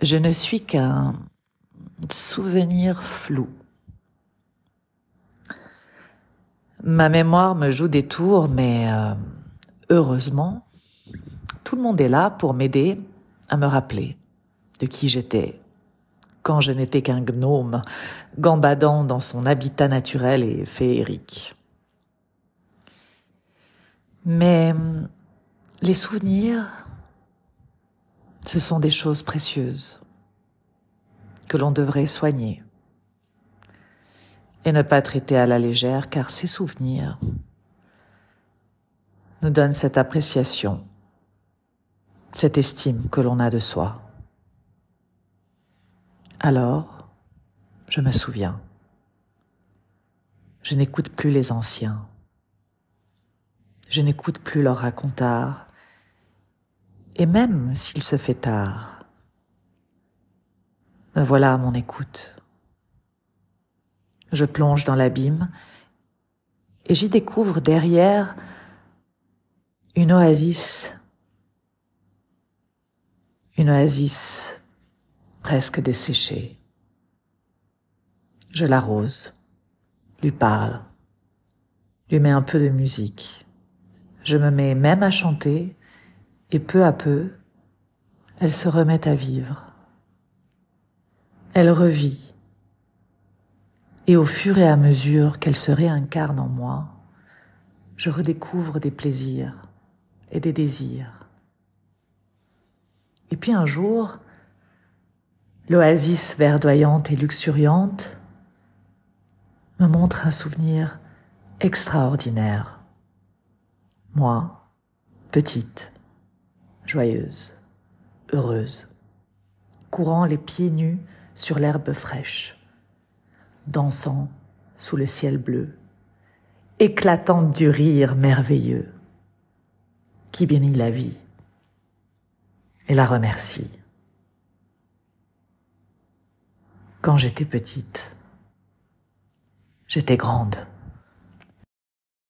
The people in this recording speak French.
je ne suis qu'un souvenir flou. Ma mémoire me joue des tours, mais euh, heureusement, tout le monde est là pour m'aider à me rappeler de qui j'étais quand je n'étais qu'un gnome gambadant dans son habitat naturel et féerique. Mais les souvenirs, ce sont des choses précieuses que l'on devrait soigner et ne pas traiter à la légère car ces souvenirs nous donnent cette appréciation, cette estime que l'on a de soi. Alors, je me souviens. Je n'écoute plus les anciens. Je n'écoute plus leurs racontards. Et même s'il se fait tard, me voilà à mon écoute. Je plonge dans l'abîme et j'y découvre derrière une oasis, une oasis presque desséchée. Je l'arrose, lui parle, lui mets un peu de musique. Je me mets même à chanter et peu à peu, elle se remet à vivre. Elle revit. Et au fur et à mesure qu'elle se réincarne en moi, je redécouvre des plaisirs et des désirs. Et puis un jour, l'oasis verdoyante et luxuriante me montre un souvenir extraordinaire. Moi, petite, joyeuse, heureuse, courant les pieds nus sur l'herbe fraîche, dansant sous le ciel bleu, éclatante du rire merveilleux, qui bénit la vie et la remercie. Quand j'étais petite, j'étais grande.